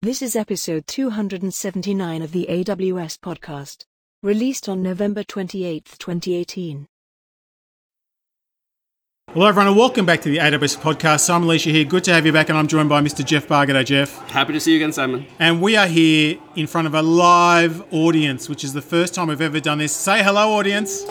This is episode 279 of the AWS podcast, released on November 28, 2018. Hello, everyone, and welcome back to the AWS podcast. Simon Elisha here. Good to have you back, and I'm joined by Mr. Jeff Bargado. Jeff. Happy to see you again, Simon. And we are here in front of a live audience, which is the first time we've ever done this. Say hello, audience.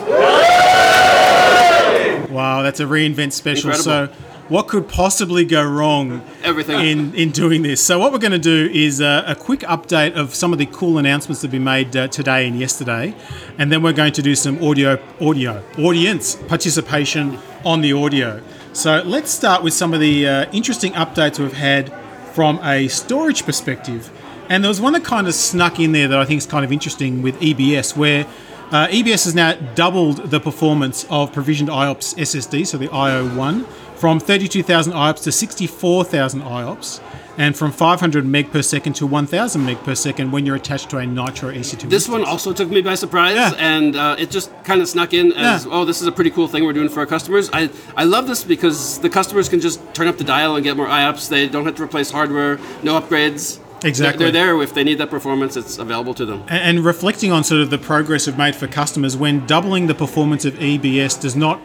Wow, that's a reinvent special. Incredible. So, what could possibly go wrong Everything. in, in doing this? So, what we're going to do is uh, a quick update of some of the cool announcements that have been made uh, today and yesterday, and then we're going to do some audio, audio, audience participation on the audio. So, let's start with some of the uh, interesting updates we've had from a storage perspective. And there was one that kind of snuck in there that I think is kind of interesting with EBS, where uh, EBS has now doubled the performance of provisioned IOPS SSD, so the IO1, from 32,000 IOPS to 64,000 IOPS, and from 500 meg per second to 1,000 meg per second when you're attached to a Nitro EC2. this one also took me by surprise, Yeah. and uh, it just kind of snuck in as, Yeah. oh, this is a pretty cool thing we're doing for our customers. I, I love this because the customers can just turn up the dial and get more IOPS. They don't have to replace hardware, no upgrades. Exactly. They're, there if they need that performance. It's available to them. And reflecting on sort of the progress we've made for customers, when doubling the performance of EBS does not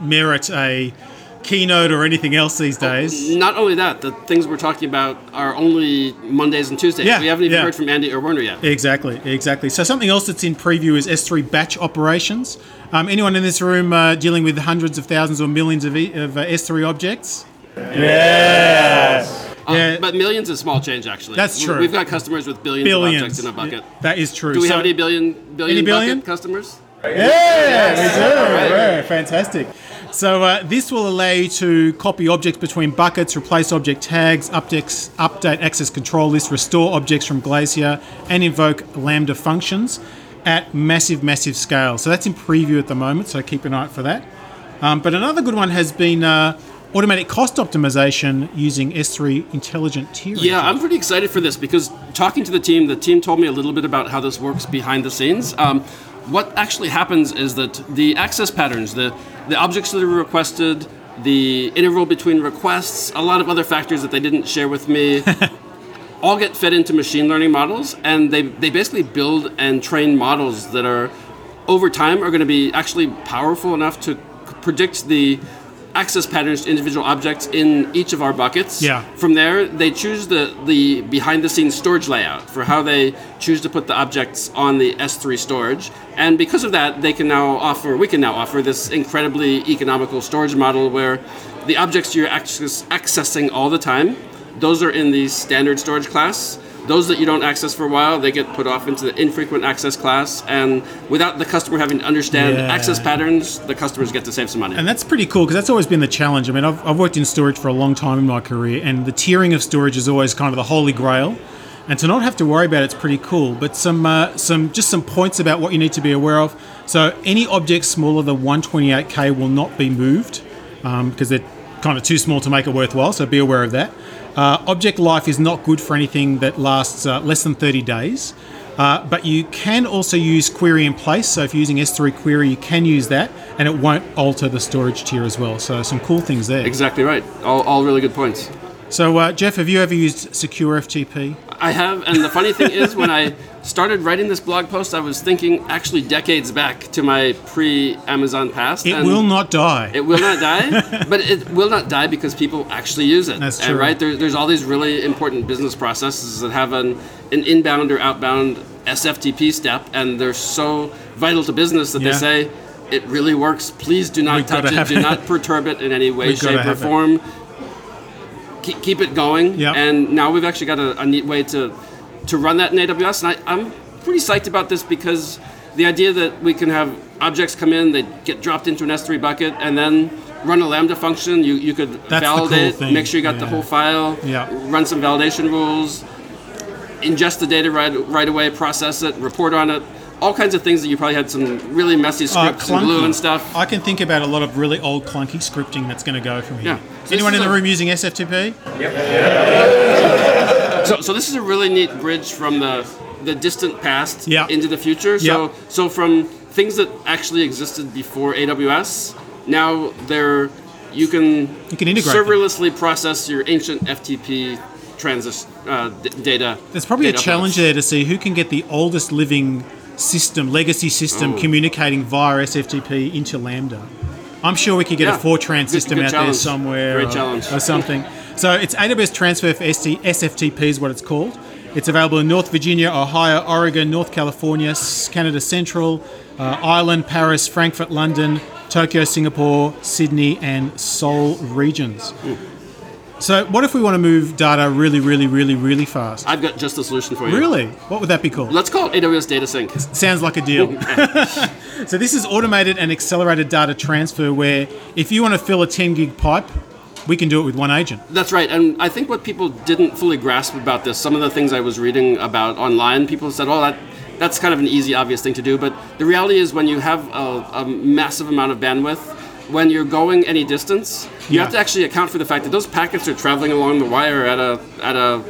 merit a keynote or anything else these days. Not only that, the things we're talking about are only Mondays and Tuesdays. Yeah, we haven't even yeah. heard from Andy or Werner yet. Exactly, exactly. So something else that's in preview is S3 batch operations. Um, anyone in this room uh, dealing with hundreds of thousands or millions of, e- of uh, S3 objects? Uh, Yeah. but millions is small change, actually. That's true. We've got customers with billions, Billions. of objects in a bucket. That is true. Do we So- have any billion billion, Any billion? bucket customers? Yes, we do. Yeah, fantastic. So uh, this will allow you to copy objects between buckets, replace object tags, updates, update access control lists, restore objects from Glacier, and invoke Lambda functions at massive, massive scale. So that's in preview at the moment. So keep an eye out for that. Um, but another good one has been uh, automatic cost optimization using S3 intelligent tiering. Yeah, I'm pretty excited for this because talking to the team, the team told me a little bit about how this works behind the scenes. Um, what actually happens is that the access patterns, the, the objects that are requested, the interval between requests, a lot of other factors that they didn't share with me, all get fed into machine learning models, and they, they basically build and train models that are, over time, are going to be actually powerful enough to predict the access patterns to individual objects in each of our buckets. Yeah. From there, they choose the, the behind the scenes storage layout for how they choose to put the objects on the S3 storage. And because of that, they can now offer, we can now offer this incredibly economical storage model where the objects you're access, accessing all the time, those are in the standard storage class. Those that you don't access for a while, they get put off into the infrequent access class. And without the customer having to understand Yeah. access patterns, the customers get to save some money. And that's pretty cool because that's always been the challenge. I mean, I've, I've worked in storage for a long time in my career, and the tiering of storage is always kind of the holy grail. And to not have to worry about it's pretty cool. But some, uh, some, just some points about what you need to be aware of. So any object smaller than 128k will not be moved um, because they're kind of too small to make it worthwhile. So be aware of that. Uh, object life is not good for anything that lasts uh, less than 30 days. Uh, but you can also use query in place. So if you're using S3 query, you can use that, and it won't alter the storage tier as well. So some cool things there. Exactly right. All, all really good points. So uh, Jeff, have you ever used Secure FTP? I have, and the funny thing is, when I started writing this blog post, I was thinking actually decades back to my pre-Amazon past. It and will not die. It will not die, but it will not die because people actually use it. That's And, true. right? There, there's all these really important business processes that have an, an inbound or outbound SFTP step, and they're so vital to business that Yeah. they say it really works. Please do not We've touch it. Do it. not perturb it in any way, We've shape, or it. form. Keep, keep it going. Yep. And now we've actually got a, a neat way to to run that in AWS, and I, I'm pretty psyched about this because the idea that we can have objects come in, they get dropped into an S3 bucket, and then run a Lambda function. You, you could That's the cool validate, make sure you got the whole file, Yeah. run some validation rules, ingest the data right, right away, process it, report on it. All kinds of things that you probably had some really messy Uh, scripts and glue clunky. and stuff. I can think about a lot of really old clunky scripting that's going to go from here. Yeah. So Is this anyone is in the a- room using SFTP? So, so this is a really neat bridge from the the distant past Yeah. into the future. So Yeah. so from things that actually existed before AWS, now they're you can You can integrate them. serverlessly process your ancient FTP transit uh, d- data. There's probably data a challenge there to see who can get the oldest living system, legacy system, Oh. communicating via SFTP into Lambda. I'm sure we could get Yeah. a Fortran Good- system good out challenge. there somewhere Great or, challenge. or something. So it's AWS Transfer for ST, SFTP is what it's called. It's available in North Virginia, Ohio, Oregon, North California, Canada Central, uh, Ireland, Paris, Frankfurt, London, Tokyo, Singapore, Sydney, and Seoul regions. So, what if we want to move data really, really, really, really fast? I've got just a solution for you. Really? What would that be called? Let's call it AWS Data Sync. Sounds like a deal. so this is automated and accelerated data transfer where if you want to fill a 10 gig pipe, we can do it with one agent. That's right, and I think what people didn't fully grasp about this, some of the things I was reading about online, people said, "Oh, that that's kind of an easy, obvious thing to do." But the reality is, when you have a, a massive amount of bandwidth, when you're going any distance, you Yeah. have to actually account for the fact that those packets are traveling along the wire at a at a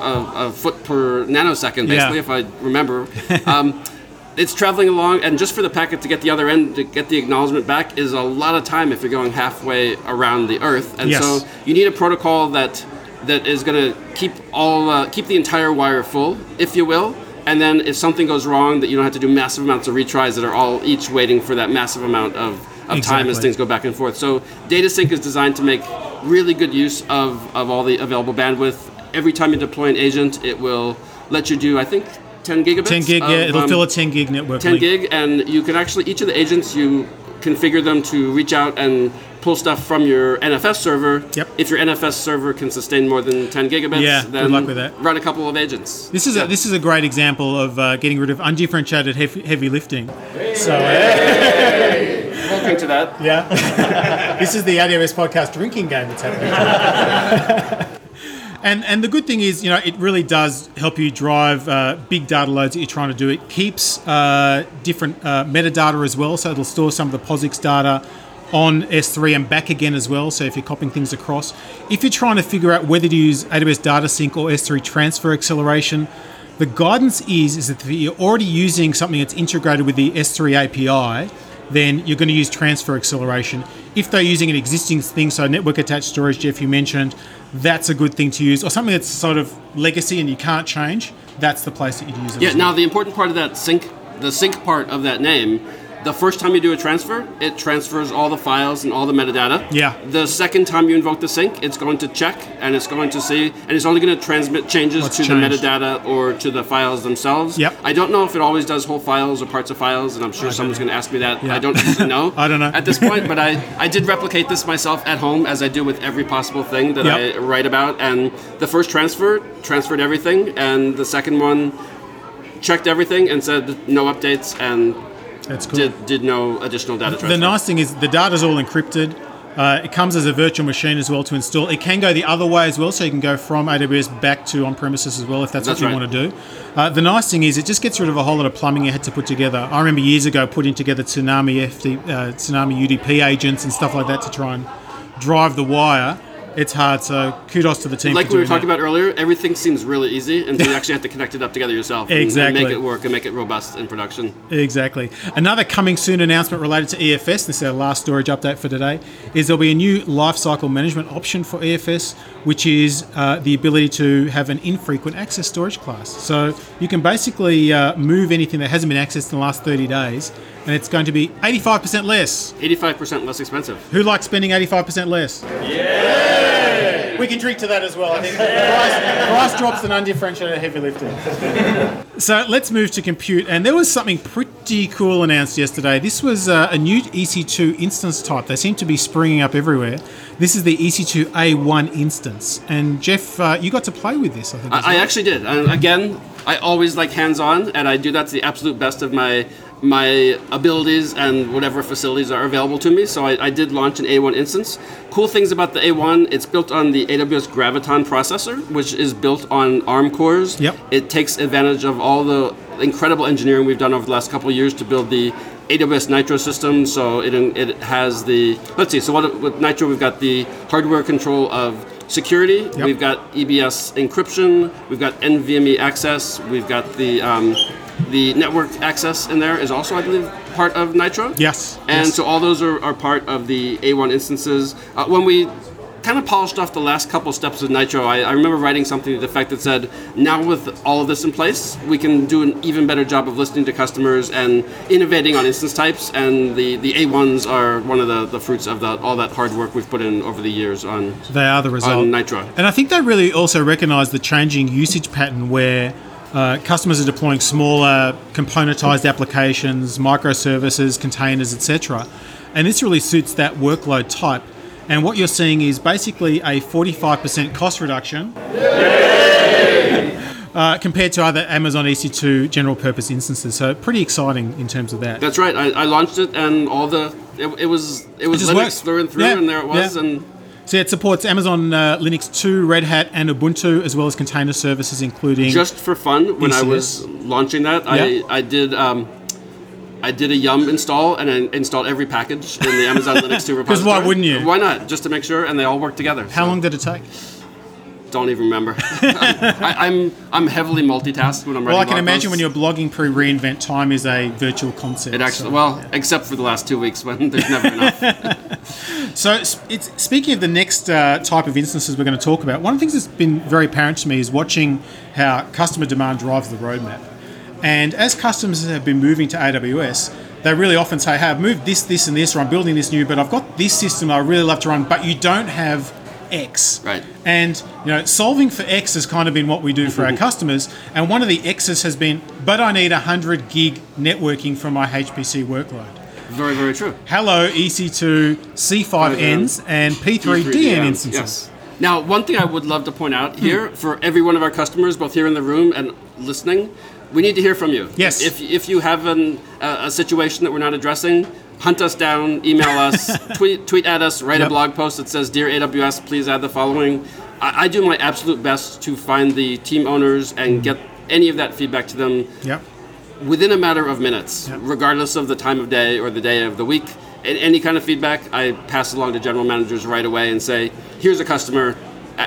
a, a foot per nanosecond, basically, Yeah. if I remember. um, it's traveling along, and just for the packet to get the other end to get the acknowledgement back is a lot of time if you're going halfway around the Earth. And Yes. so you need a protocol that that is going to keep all uh, keep the entire wire full, if you will. And then if something goes wrong, that you don't have to do massive amounts of retries that are all each waiting for that massive amount of, of time as things go back and forth. So data sync is designed to make really good use of, of all the available bandwidth. Every time you deploy an agent, it will let you do, I think, 10 gigabits. 10 gig, yeah, it'll um, fill a 10 gig network. 10 link. gig, and you can actually each of the agents you configure them to reach out and pull stuff from your NFS server. Yep. If your NFS server can sustain more than 10 gigabits, Yeah, good then luck with that. run a couple of agents. This is Yeah. a this is a great example of uh, getting rid of undifferentiated heavy, heavy lifting. So uh, Welcome to that. yeah, this is the AWS podcast drinking game that's happening. and and the good thing is, you know, it really does help you drive uh, big data loads that you're trying to do. It keeps uh, different uh, metadata as well, so it'll store some of the POSIX data on S3 and back again as well. So if you're copying things across, if you're trying to figure out whether to use AWS Data Sync or S3 Transfer Acceleration, the guidance is is that if you're already using something that's integrated with the S3 API, then you're going to use transfer acceleration. If they're using an existing thing, so network attached storage, Jeff, you mentioned, that's a good thing to use, or something that's sort of legacy and you can't change. That's the place that you'd use it. Yeah, as now the important part of that sync, the sync part of that name, the first time you do a transfer, it transfers all the files and all the metadata. Yeah. The second time you invoke the sync, it's going to check and it's going to see, and it's only going to transmit changes What's to changed. the metadata or to the files themselves. Yep. I don't know if it always does whole files or parts of files, and I'm sure someone's going to ask me that. Yeah. I don't know. I don't know. At this point, but I, I did replicate this myself at home, as I do with every possible thing that Yep. I write about. And the first transfer transferred everything, and the second one checked everything and said no updates and That's cool. did, did no additional data transfer. The nice thing is the data's all encrypted. Uh, it comes as a virtual machine as well to install. It can go the other way as well, so you can go from AWS back to on premises as well if that's, That's what you right. want to do. Uh, the nice thing is it just gets rid of a whole lot of plumbing you had to put together. I remember years ago putting together Tsunami FT, uh, Tsunami UDP agents and stuff like that to try and drive the wire. It's hard, so kudos to the team. like we were talking that. about earlier, everything seems really easy until you actually have to connect it up together yourself and- and, Exactly. make it work and make it robust in production. Exactly. Another coming soon announcement related to EFS, this is our last storage update for today, is there'll be a new lifecycle management option for EFS, which is uh, the ability to have an infrequent access storage class. So you can basically uh, move anything that hasn't been accessed in the last 30 days, and it's going to be 85% less. 85% less expensive. Who likes spending 85% less? Yeah! We can drink to that as well. I think price, price drops and undifferentiated heavy lifting. So let's move to compute. And there was something pretty cool announced yesterday. This was uh, a new EC2 instance type. They seem to be springing up everywhere. This is the E EC2 A1 instance. And Jeff, uh, you got to play with this, I think. as I, I actually did. And again, I always like hands-on, and I do that to the absolute best of my my abilities and whatever facilities are available to me. So I, I did launch an A1 instance. Cool things about the A1, it's built on the AWS Graviton processor, which is built on ARM cores. Yep. It takes advantage of all the incredible engineering we've done over the last couple of years to build the AWS Nitro system. So it, it has the, let's see, so what, with Nitro, we've got the hardware control of security, Yep. we've got EBS encryption, we've got NVMe access, we've got the um, the network access in there is also, I believe, part of Nitro. Yes. And yes. so all those are, are part of the A1 instances. Uh, when we kind of polished off the last couple steps of Nitro. I, I remember writing something to the effect that said, now with all of this in place, we can do an even better job of listening to customers and innovating on instance types. And the, the A1s are one of the, the fruits of that, all that hard work we've put in over the years on, They are the result. on Nitro. And I think they really also recognise the changing usage pattern where uh, customers are deploying smaller componentized applications, microservices, containers, etc. And this really suits that workload type. And what you're seeing is basically a 45% cost reduction uh, compared to other Amazon EC2 general purpose instances. So pretty exciting in terms of that. That's right. I, I launched it, and all the it, it was it was just Linux through and through, Yeah, and there it was. yeah. And So it supports Amazon uh, Linux 2, Red Hat, and Ubuntu, as well as container services, including just for fun, when I was launching that, I Yeah. I did. Um, I did a Yum install and I installed every package in the Amazon Linux 2 repository. Because why wouldn't you? Why not? Just to make sure, and they all work together. How long did it take? Don't even remember. I, I'm I'm heavily multitasked when I'm writing. Well, I can imagine when you're blogging pre reinvent time is a virtual concept. It actually, so, well, except for the last two weeks when there's never enough. So, it's, speaking of the next uh, type of instances we're going to talk about, one of the things that's been very apparent to me is watching how customer demand drives the roadmap. And as customers have been moving to AWS, they really often say, "Hey, I've moved this, this, and this, or I'm building this new, but I've got this system I really love to run, but you don't have X." Right. And you know, solving for X has kind of been what we do for our customers. And one of the X's has been, "But I need 100 gig networking for my HPC workload." very, very true. Hello, E EC2 C5Ns and P3DN P3DN, instances. Yes. Now, one thing I would love to point out here for every one of our customers, both here in the room and listening, we need to hear from you. Yes. If, if you have an, uh, a situation that we're not addressing, hunt us down, email us, tweet, tweet at us, write Yep. a blog post that says, Dear AWS, please add the following. I, I do my absolute best to find the team owners and get any of that feedback to them Yep. within a matter of minutes, regardless of the time of day or the day of the week. And any kind of feedback, I pass along to general managers right away and say, "Here's a customer,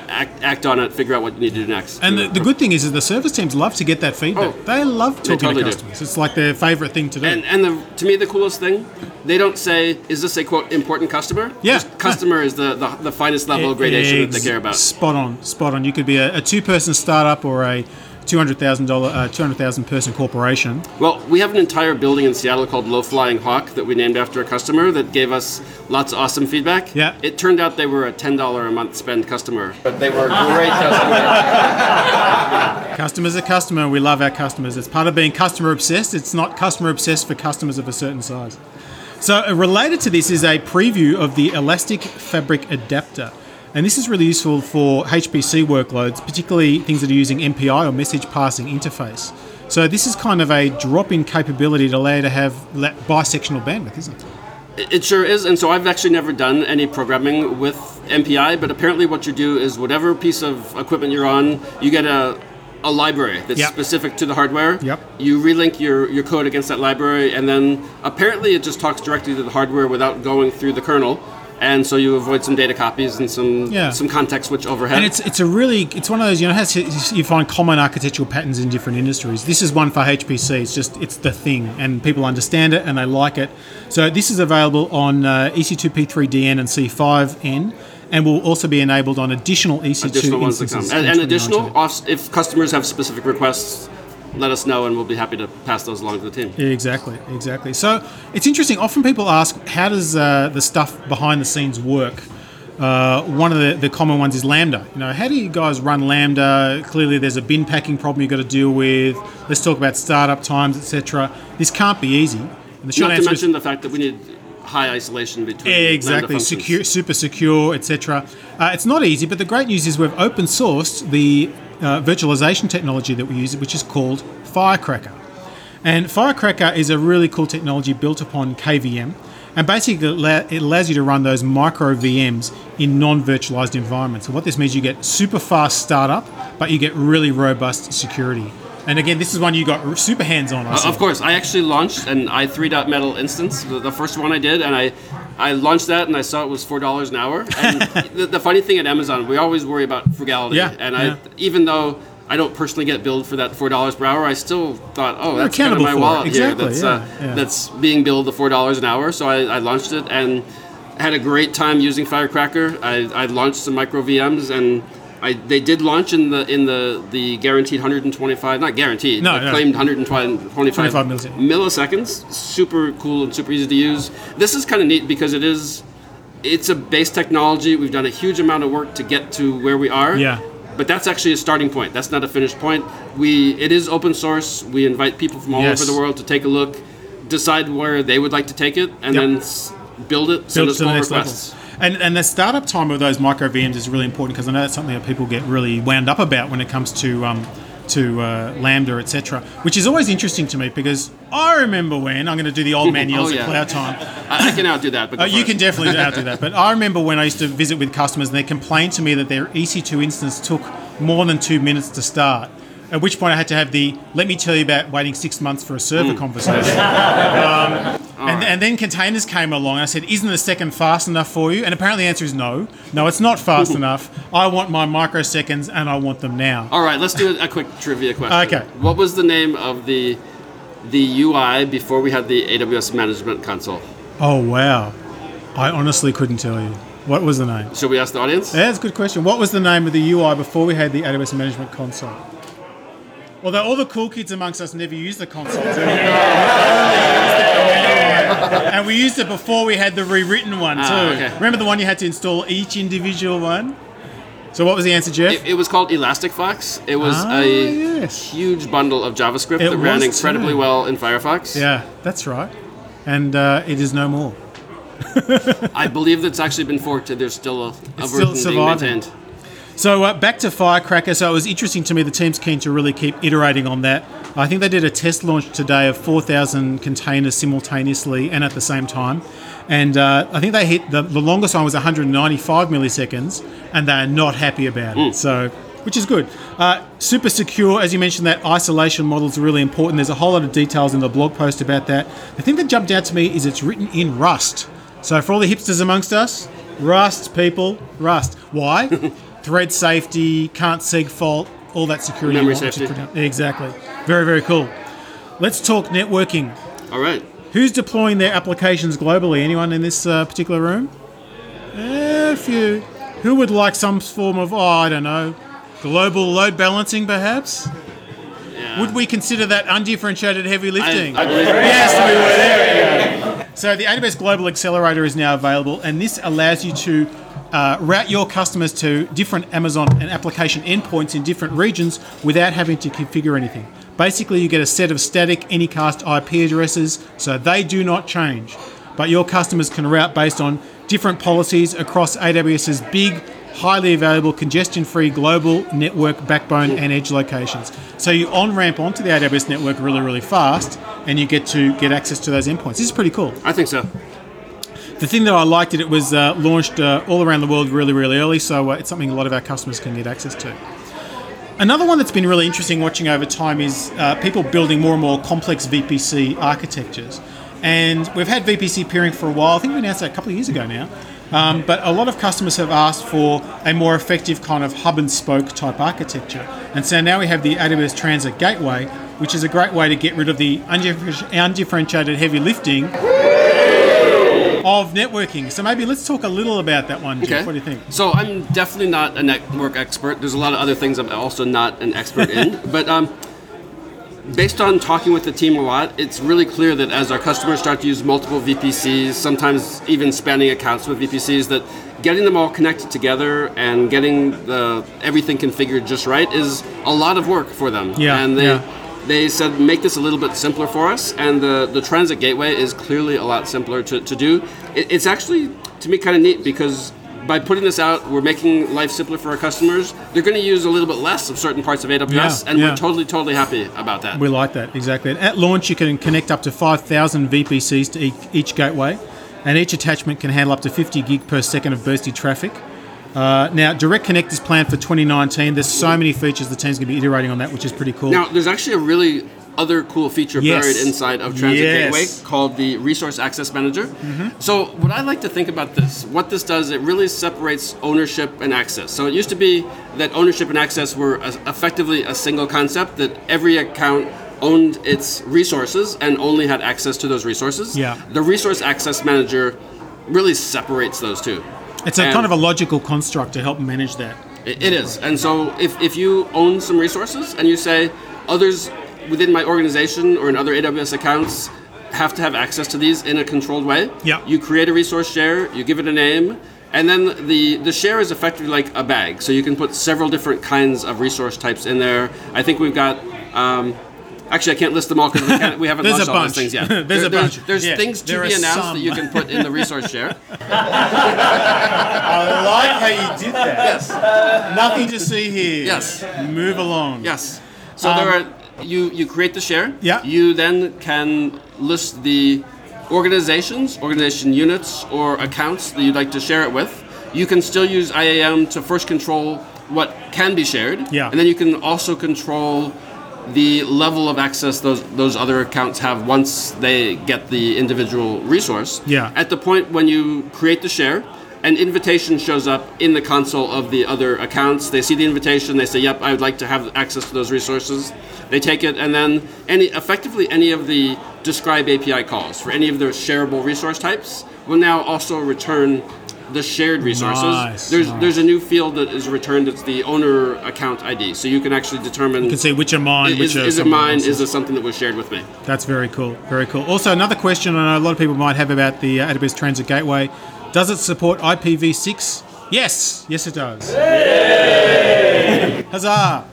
act, act on it, figure out what you need to do next." And the, the good thing is, is the service teams love to get that feedback. Oh, they love talking totally to do. customers. It's like their favorite thing to do. and and the, to me, the coolest thing, they don't say, "Is this a quote important customer?" Yeah. Just customer is the, the, the finest level of gradation that they care about. Spot on, spot on. You could be a, a two-person startup or a two hundred thousand dollar, uh, two hundred thousand person corporation. Well, we have an entire building in Seattle called Low Flying Hawk that we named after a customer that gave us lots of awesome feedback. Yeah. It turned out they were a $10 a month spend customer. But they were a great customer. Customer's a customer. We love our customers. It's part of being customer obsessed. It's not customer obsessed for customers of a certain size. So, uh, related to this is a preview of the Elastic Fabric Adapter. And this is really useful for HPC workloads, particularly things that are using MPI or message passing interface. So, this is kind of a drop in capability to allow you to have bisectional bandwidth, isn't it? It sure is, and so I've actually never done any programming with MPI, but apparently what you do is whatever piece of equipment you're on, you get a, a library that's Yep. specific to the hardware. Yep. You relink your, your code against that library, and then apparently it just talks directly to the hardware without going through the kernel, and so you avoid some data copies and some Yeah. some context switch overhead. And it's it's a really it's one of those you know you find common architectural patterns in different industries. This is one for HPC. It's just it's the thing, and people understand it and they like it. So this is available on uh, EC2P3DN and C5N, and will also be enabled on additional EC2 additional ones that come. instances. And, and additional, if customers have specific requests, let us know, and we'll be happy to pass those along to the team. Exactly, exactly. So it's interesting. Often people ask, how does uh, the stuff behind the scenes work? Uh, one of the, the common ones is Lambda. You know, how do you guys run Lambda? Clearly, there's a bin packing problem you've got to deal with. Let's talk about startup times, etc. This can't be easy. And the short Not to mention is the fact that we need high isolation between exactly secure, super secure, etc. Uh, it's not easy, but the great news is we've open sourced the uh, virtualization technology that we use, which is called Firecracker. And Firecracker is a really cool technology built upon KVM. And basically, it allows you to run those micro VMs in non virtualized environments. And what this means, you get super fast startup, but you get really robust security. And again, this is one you got super hands on. Uh, of course, I actually launched an i3 dot metal instance, the, the first one I did, and I, I launched that and I saw it was four dollars an hour. And the, the funny thing at Amazon, we always worry about frugality. Yeah, and yeah. I, even though I don't personally get billed for that four dollars per hour, I still thought, oh, You're that's kind of my wallet Exactly, here. That's yeah, uh, yeah. that's being billed the four dollars an hour. So I, I launched it and. had a great time using Firecracker. I, I launched some micro VMs and I, they did launch in the in the, the guaranteed 125, not guaranteed, No, no. claimed 125 milliseconds. milliseconds. Super cool and super easy to use. This is kind of neat because it is it's a base technology. We've done a huge amount of work to get to where we are. Yeah. But that's actually a starting point. That's not a finished point. We it is open source. We invite people from all Yes. over the world to take a look, decide where they would like to take it, and Yep. then s- build it. Send build us to the pull next requests. level. And, and the startup time of those micro VMs is really important because I know that's something that people get really wound up about when it comes to um, to uh, Lambda, etc. Which is always interesting to me because I remember when I'm going to do the old man yells Oh, at yeah. cloud time. I, I can outdo that. But Uh, you can definitely outdo that. But I remember when I used to visit with customers and they complained to me that their EC2 instance took more than two minutes to start. At which point I had to have the let me tell you about waiting six months for a server conversation. Um, and, and then containers came along and I said, Isn't the second fast enough for you? And apparently the answer is no. No, it's not fast enough. I want my microseconds and I want them now. All right, let's do a quick trivia question. Okay. What was the name of the the UI before we had the AWS Management Console? Oh, wow. I honestly couldn't tell you. What was the name? Should we ask the audience? Yeah, that's a good question. What was the name of the UI before we had the AWS Management Console? Although all the cool kids amongst us never used the console, do we? and we used it before we had the rewritten one too. Ah, okay. Remember the one you had to install each individual one? So what was the answer, Jeff? It, it was called Elastic Fox. It was Ah, a yes. huge bundle of JavaScript It that ran incredibly too. well in Firefox. yeah, that's right. And uh, it is no more. I believe that's actually been forked. There's still a, a It's still version being surviving. maintained. So uh, back to Firecracker. So it was interesting to me. The team's keen to really keep iterating on that. I think they did a test launch today of 4,000 containers simultaneously and at the same time. And uh, I think they hit the, the longest one was 195 milliseconds, and they're not happy about it. So, which is good. Uh, super secure, as you mentioned, that isolation model is really important. There's a whole lot of details in the blog post about that. The thing that jumped out to me is it's written in Rust. So for all the hipsters amongst us, Rust, people, Rust. Why? Thread safety, can't segfault, all that security. Memory you want, which is safety. exactly. Very, very cool. Let's talk networking. All right. Who's deploying their applications globally? Anyone in this uh, particular room? A few. Who would like some form of, oh, I don't know, global load balancing perhaps? Yeah. Would we consider that undifferentiated heavy lifting? I believe- yes, we would. There we go. So the AWS Global Accelerator is now available, and this allows you to uh, route your customers to different Amazon and application endpoints in different regions without having to configure anything. Basically, you get a set of static Anycast IP addresses, so they do not change. But your customers can route based on different policies across AWS's big, highly available, congestion free global network backbone and edge locations. So you on ramp onto the AWS network really, really fast, and you get to get access to those endpoints. This is pretty cool. I think so. The thing that I liked it, it was uh, launched uh, all around the world really, really early, so uh, it's something a lot of our customers can get access to. Another one that's been really interesting watching over time is uh, people building more and more complex VPC architectures. And we've had VPC peering for a while. I think we announced that a couple of years ago now. Um, but a lot of customers have asked for a more effective kind of hub and spoke type architecture. And so now we have the AWS Transit Gateway, which is a great way to get rid of the undifferentiated heavy lifting of networking. So maybe let's talk a little about that one, Jeff. Okay. What do you think? So I'm definitely not a network expert. There's a lot of other things I'm also not an expert in. But um, based on talking with the team a lot, it's really clear that as our customers start to use multiple VPCs, sometimes even spanning accounts with VPCs, that getting them all connected together and getting the everything configured just right is a lot of work for them. Yeah, And they yeah. They said make this a little bit simpler for us, and the, the transit gateway is clearly a lot simpler to, to do. It, it's actually, to me, kind of neat because by putting this out, we're making life simpler for our customers. They're going to use a little bit less of certain parts of AWS, Yeah, and yeah. we're totally, totally happy about that. We like that, exactly. And at launch, you can connect up to 5,000 VPCs to each, each gateway, and each attachment can handle up to 50 gig per second of bursty traffic. Uh, now, Direct Connect is planned for 2019. There's so many features the team's going to be iterating on that, which is pretty cool. Now, there's actually a really other cool feature Yes. buried inside of Transit Yes. Gateway called the Resource Access Manager. Mm-hmm. So, what I like to think about this, what this does, it really separates ownership and access. So, it used to be that ownership and access were a, effectively a single concept that every account owned its resources and only had access to those resources. Yeah. The Resource Access Manager really separates those two. It's a And- kind of a logical construct to help manage that. It it is. And so if, if you own some resources and you say others within my organization or in other AWS accounts have to have access to these in a controlled way, Yeah. you create a resource share, you give it a name, and then the, the share is effectively like a bag. So you can put several different kinds of resource types in there. I think we've got. Um, Actually, I can't list them all because we, we haven't launched a all those things yet. There's a There- bunch. There's Yeah, things to there be announced some. that you can put in the resource share. I like how you did that. Yes. Nothing to see here. Yes. Move along. Yes. So there are you you create the share. Um, Yeah. You then can list the organizations, organization units, or accounts that you'd like to share it with. You can still use IAM to first control what can be shared. Yeah. And then you can also control the level of access those those other accounts have once they get the individual resource. Yeah. At the point when you create the share, an invitation shows up in the console of the other accounts. They see the invitation, they say, "Yep, I would like to have access to those resources." They take it, and then any effectively any of the describe API calls for any of the shareable resource types will now also return the shared resources. Nice, there's nice. there's a new field that is returned. It's the owner account ID, so you can actually determine You can see which are mine, is, which are is it mine? else's. Is it something that was shared with me? That's very cool. Very cool. Also, another question I know a lot of people might have about the uh, AWS Transit Gateway: Does it support IPv6? Yes, yes, it does. Huzzah!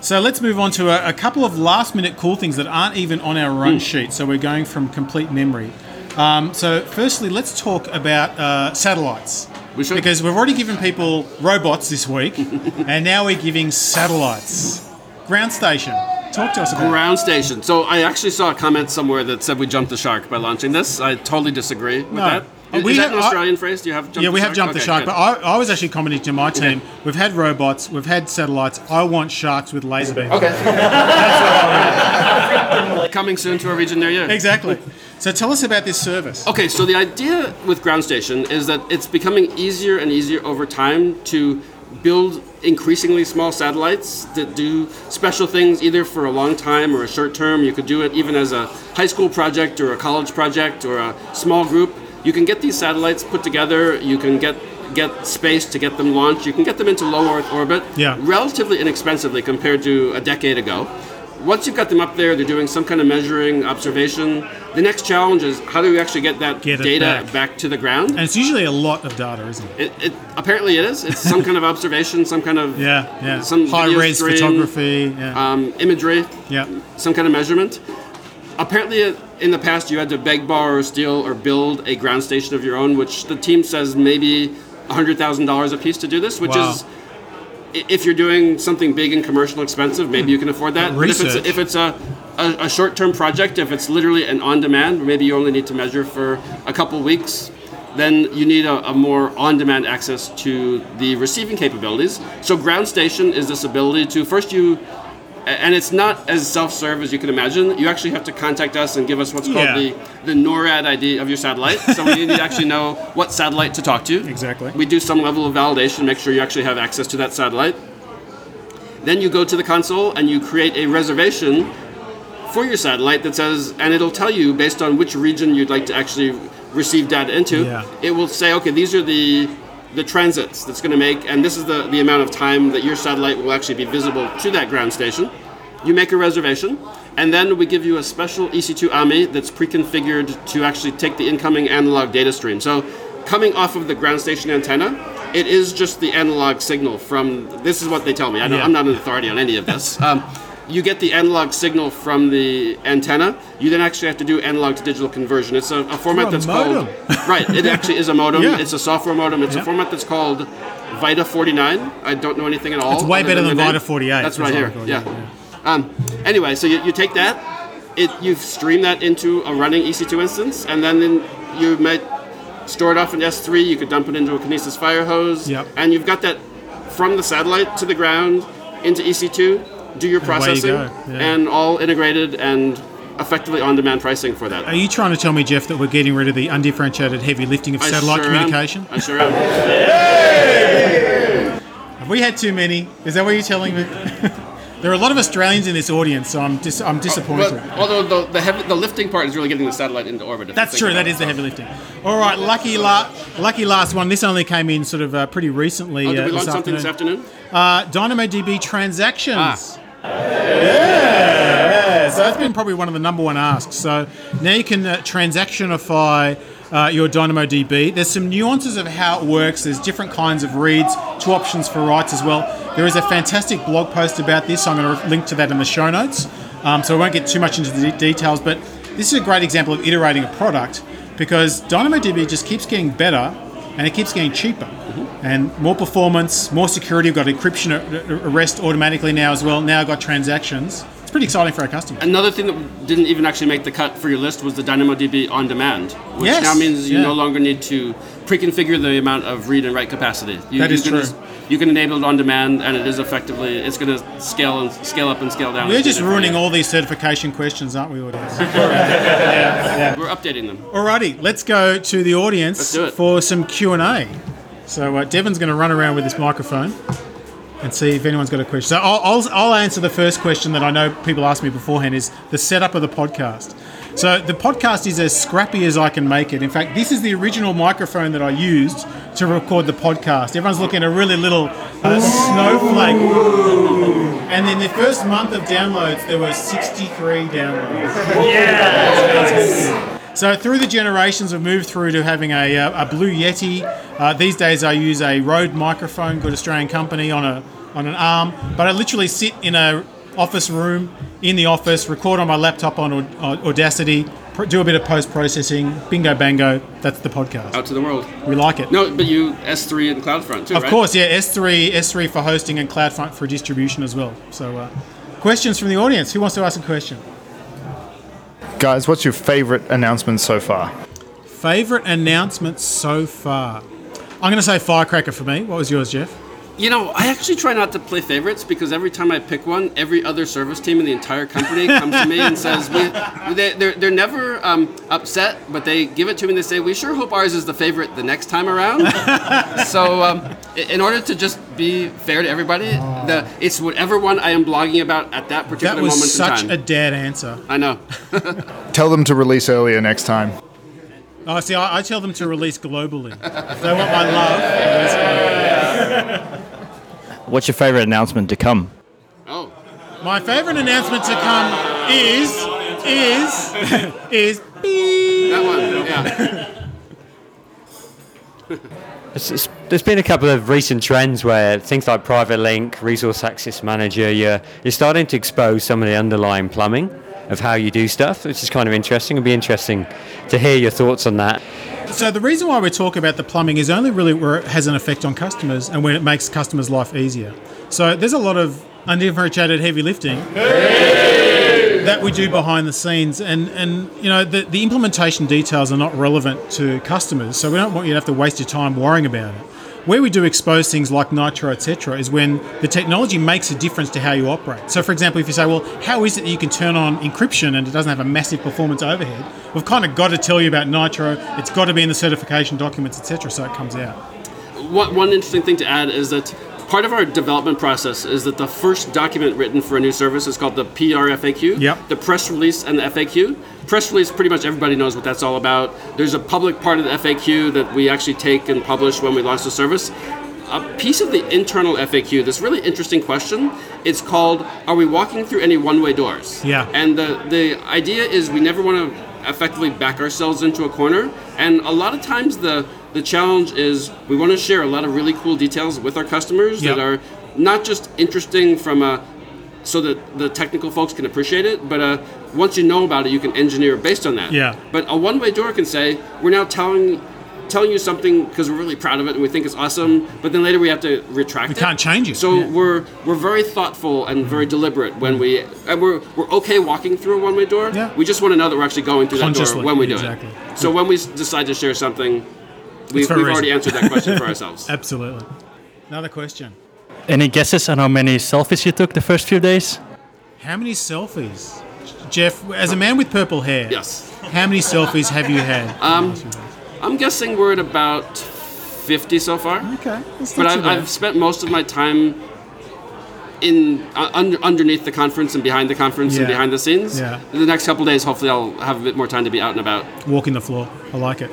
So let's move on to a, a couple of last-minute cool things that aren't even on our run sheet. So we're going from complete memory. Um, so, firstly, let's talk about uh, satellites. We should. Because we've already given people robots this week, and now we're giving satellites. Ground station. Talk to us about it. Ground station. So I actually saw a comment somewhere that said we jumped the shark by launching this. I totally disagree with No. that. Uh, we is that have- an I- Australian phrase? Do you have jumped Yeah, the we shark? have jumped the shark, good. but I, I was actually commenting to my team. We've had robots, we've had satellites. I want sharks with laser beams. Okay. Coming soon to a region near you. Exactly. So tell us about this service. Okay, so the idea with ground station is that it's becoming easier and easier over time to build increasingly small satellites that do special things either for a long time or a short term. You could do it even as a high school project or a college project or a small group. You can get these satellites put together, you can get get space to get them launched, you can get them into low Earth orbit Yeah. relatively inexpensively compared to a decade ago. Once you've got them up there, they're doing some kind of measuring, observation. The next challenge is how do we actually get that Get data back. to the ground? And it's usually a lot of data, isn't it? It, it apparently it is. It's some kind of observation, some kind of Yeah, yeah. some high res stream, photography. Yeah. um, imagery, yeah. some kind of measurement. Apparently, uh, in the past, you had to beg, borrow, or steal, or build a ground station of your own, which the team says maybe hundred thousand dollars a piece to do this, which Wow. is. If you're doing something big and commercial expensive, maybe you can afford that. But if Research. it's, if it's a, a, a short-term project, if it's literally an on-demand, maybe you only need to measure for a couple weeks, then you need a, a more on-demand access to the receiving capabilities. So ground station is this ability to first you, and it's not as self-serve as you can imagine. You actually have to contact us and give us what's Yeah. called the, the NORAD ID of your satellite. So we need to actually know what satellite to talk to. Exactly. We do some level of validation, make sure you actually have access to that satellite. Then you go to the console and you create a reservation for your satellite that says, and it'll tell you based on which region you'd like to actually receive data into. Yeah. It will say, okay, these are the the transits that's going to make, and this is the, the amount of time that your satellite will actually be visible to that ground station. You make a reservation, and then we give you a special EC2 AMI that's pre-configured to actually take the incoming analog data stream. So coming off of the ground station antenna, it is just the analog signal from, this is what they tell me, I don't, Yeah. I'm not an authority on any of this. Um, you get the analog signal from the antenna. You then actually have to do analog to digital conversion. It's a, a format a that's modem. called right. It actually is a modem. Yeah. It's a software modem. It's Yeah. a format that's called Vita 49. I don't know anything at all. It's way better than the. Vita 48, That's right here. recall, Yeah. yeah, Um, anyway, so you, you take that, it you stream that into a running EC2 instance, and then, then you might store it off in S3. You could dump it into a Kinesis Firehose, Yep. and you've got that from the satellite to the ground into EC2. Do your you processing, go, yeah. and all integrated and effectively on-demand pricing for that. Are you trying to tell me, Jeff, that we're getting rid of the undifferentiated heavy lifting of I satellite sure am. communication? I sure am. Have we had too many? Is that what you're telling me? There are a lot of Australians in this audience, so I'm dis- I'm disappointed. But, although the the, heavy, the lifting part is really getting the satellite into orbit. That's true. That is the heavy lifting. All right, lucky la- lucky last one. This only came in sort of uh, pretty recently. Oh, did uh, we launch something this afternoon. afternoon? Uh, DynamoDB transactions. Ah. Yeah, so that's been probably one of the number one asks. So now you can uh, transactionify uh, your DynamoDB. There's some nuances of how it works. There's different kinds of reads, two options for writes as well. There is a fantastic blog post about this. I'm going to link to that in the show notes. Um, so I won't get too much into the de- details, but this is a great example of iterating a product because DynamoDB just keeps getting better and it keeps getting cheaper and more performance, more security. We've got encryption ar- arrest automatically now as well. Now I've got transactions. It's pretty exciting for our customers. Another thing that didn't even actually make the cut for your list was the DynamoDB on demand, which Yes, now means you yeah. no longer need to pre-configure the amount of read and write capacity. You, That can true. just- you can enable it on demand, and it is effectively it's going to scale and scale up and scale down. We're just ruining all these certification questions, aren't we, audience? We're updating them. Alrighty, let's go to the audience Let's do it. for some Q and A. So uh, Devon's going to run around with this microphone and see if anyone's got a question. So I'll, I'll, I'll answer the first question that I know people ask me beforehand: is the setup of the podcast. So the podcast is as scrappy as I can make it. In fact, this is the original microphone that I used to record the podcast. Everyone's looking at a really little uh, snowflake. And in the first month of downloads, there were 63 downloads. So through the generations, we've moved through to having a, uh, a Blue Yeti. Uh, these days, I use a Rode microphone, good Australian company, on a on an arm. But I literally sit in a office room in the office, record on my laptop on Audacity, do a bit of post processing. Bingo, bango. That's the podcast. Out to the world. We like it. No, but you S3 and CloudFront too, Of right? course, yeah. S3, S3 for hosting and CloudFront for distribution as well. So, uh, questions from the audience. Who wants to ask a question? Guys, what's your favorite announcement so far? Favorite announcement so far? I'm going to say Firecracker for me. What was yours, Jeff? You know, I actually try not to play favorites because every time I pick one, every other service team in the entire company comes to me and says, we, they, they're, they're never um, upset, but they give it to me and they say, we sure hope ours is the favorite the next time around. so, um, in order to just be fair to everybody, the, it's whatever one I am blogging about at that particular That was moment such in a dead answer. I know. Tell them to release earlier next time. Oh, see, I, I tell them to release globally. If they want my love, release globally. What's your favorite announcement to come? Oh, my favorite announcement to come is is is beep. that one. Yeah. It's, it's, there's been a couple of recent trends where things like Private Link, Resource Access Manager, you're, you're starting to expose some of the underlying plumbing of how you do stuff, which is kind of interesting. It'd be interesting to hear your thoughts on that. So the reason why we talk about the plumbing is only really where it has an effect on customers and when it makes customers' life easier. So there's a lot of undifferentiated heavy lifting that we do behind the scenes, and and you know the the implementation details are not relevant to customers, so we don't want you to have to waste your time worrying about it. Where we do expose things like Nitro, etc., is when the technology makes a difference to how you operate. So, for example, if you say, "Well, how is it that you can turn on encryption and it doesn't have a massive performance overhead?" We've kind of got to tell you about Nitro. It's got to be in the certification documents, etc., so it comes out. One, one interesting thing to add is that part of our development process is that the first document written for a new service is called the PRFAQ, Yep. the press release and the FAQ. Press release, pretty much everybody knows what that's all about. There's a public part of the FAQ that we actually take and publish when we launch the service. A piece of the internal FAQ, this really interesting question, it's called Are we walking through any one way doors? Yeah. And the, the idea is we never want to effectively back ourselves into a corner. And a lot of times the the challenge is we want to share a lot of really cool details with our customers that are not just interesting from a so that the technical folks can appreciate it, but uh, once you know about it, you can engineer based on that. Yeah. But a one-way door can say we're now telling telling you something because we're really proud of it and we think it's awesome, but then later we have to retract We it. can't change it. So Yeah. we're we're very thoughtful and very deliberate when we and we're we're okay walking through a one-way door. Yeah. We just want to know that we're actually going through that door when we do exactly. it. So when we decide to share something, we, we've already answered that question for ourselves. Absolutely. Another question. Any guesses on how many selfies you took the first few days? How many selfies, Jeff? As a man with purple hair, Yes. How many selfies have you had? Um, I'm guessing we're at about 50 so far. okay, that's But not too I've. I've spent most of my time in uh, under, underneath the conference and behind the conference and behind the scenes. Yeah. The next couple days, hopefully, I'll have a bit more time to be out and about. Walking the floor. I like it.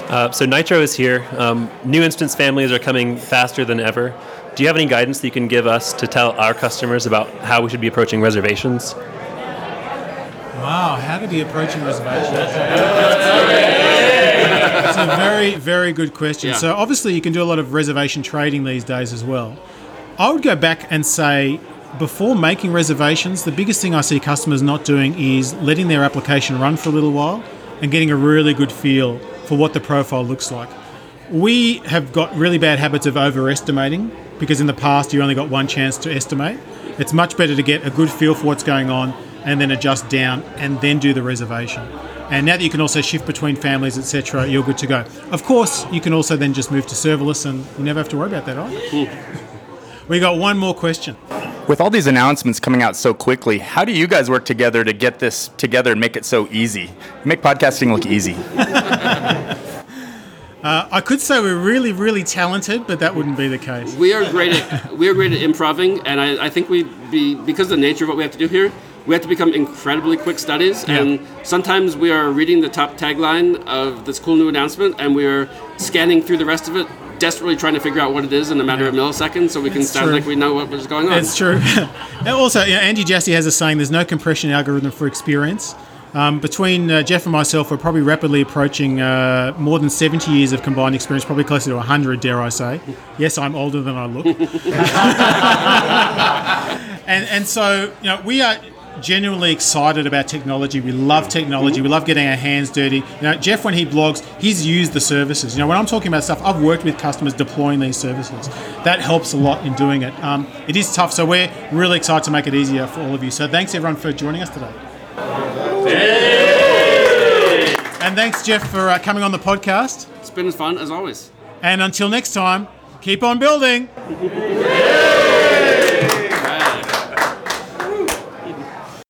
Uh, so Nitro is here. Um, new instance families are coming faster than ever. Do you have any guidance that you can give us to tell our customers about how we should be approaching reservations? Wow, how to be approaching reservations? It's a very, very good question. Yeah. So obviously you can do a lot of reservation trading these days as well. I would go back and say before making reservations, the biggest thing I see customers not doing is letting their application run for a little while and getting a really good feel for what the profile looks like. We have got really bad habits of overestimating because in the past you only got one chance to estimate. It's much better to get a good feel for what's going on and then adjust down and then do the reservation. And now that you can also shift between families, etc., you're good to go. Of course, you can also then just move to serverless and you never have to worry about that either. Hmm. we got one more question. With all these announcements coming out so quickly, how do you guys work together to get this together and make it so easy? Make podcasting look easy. Uh, I could say we're really, really talented, but that wouldn't be the case. We are great at we are great at improving, and I, I think we be because of the nature of what we have to do here. We have to become incredibly quick studies, Yeah. and sometimes we are reading the top tagline of this cool new announcement, and we are scanning through the rest of it, desperately trying to figure out what it is in a matter of milliseconds, so we can It's sound true. like we know what was going on. It's true. also, you know, Andy Jassy has a saying: "There's no compression algorithm for experience." Um, between uh, Jeff and myself, we're probably rapidly approaching uh, more than 70 years of combined experience, probably closer to 100, dare I say. Yes, I'm older than I look. and and so, you know, we are genuinely excited about technology. We love technology. We love getting our hands dirty. You know, Jeff, when he blogs, he's used the services. You know, when I'm talking about stuff, I've worked with customers deploying these services. That helps a lot in doing it. Um, it is tough, so we're really excited to make it easier for all of you. So thanks everyone for joining us today. And thanks, Jeff, for uh, coming on the podcast. It's been as fun as always. And until next time, keep on building.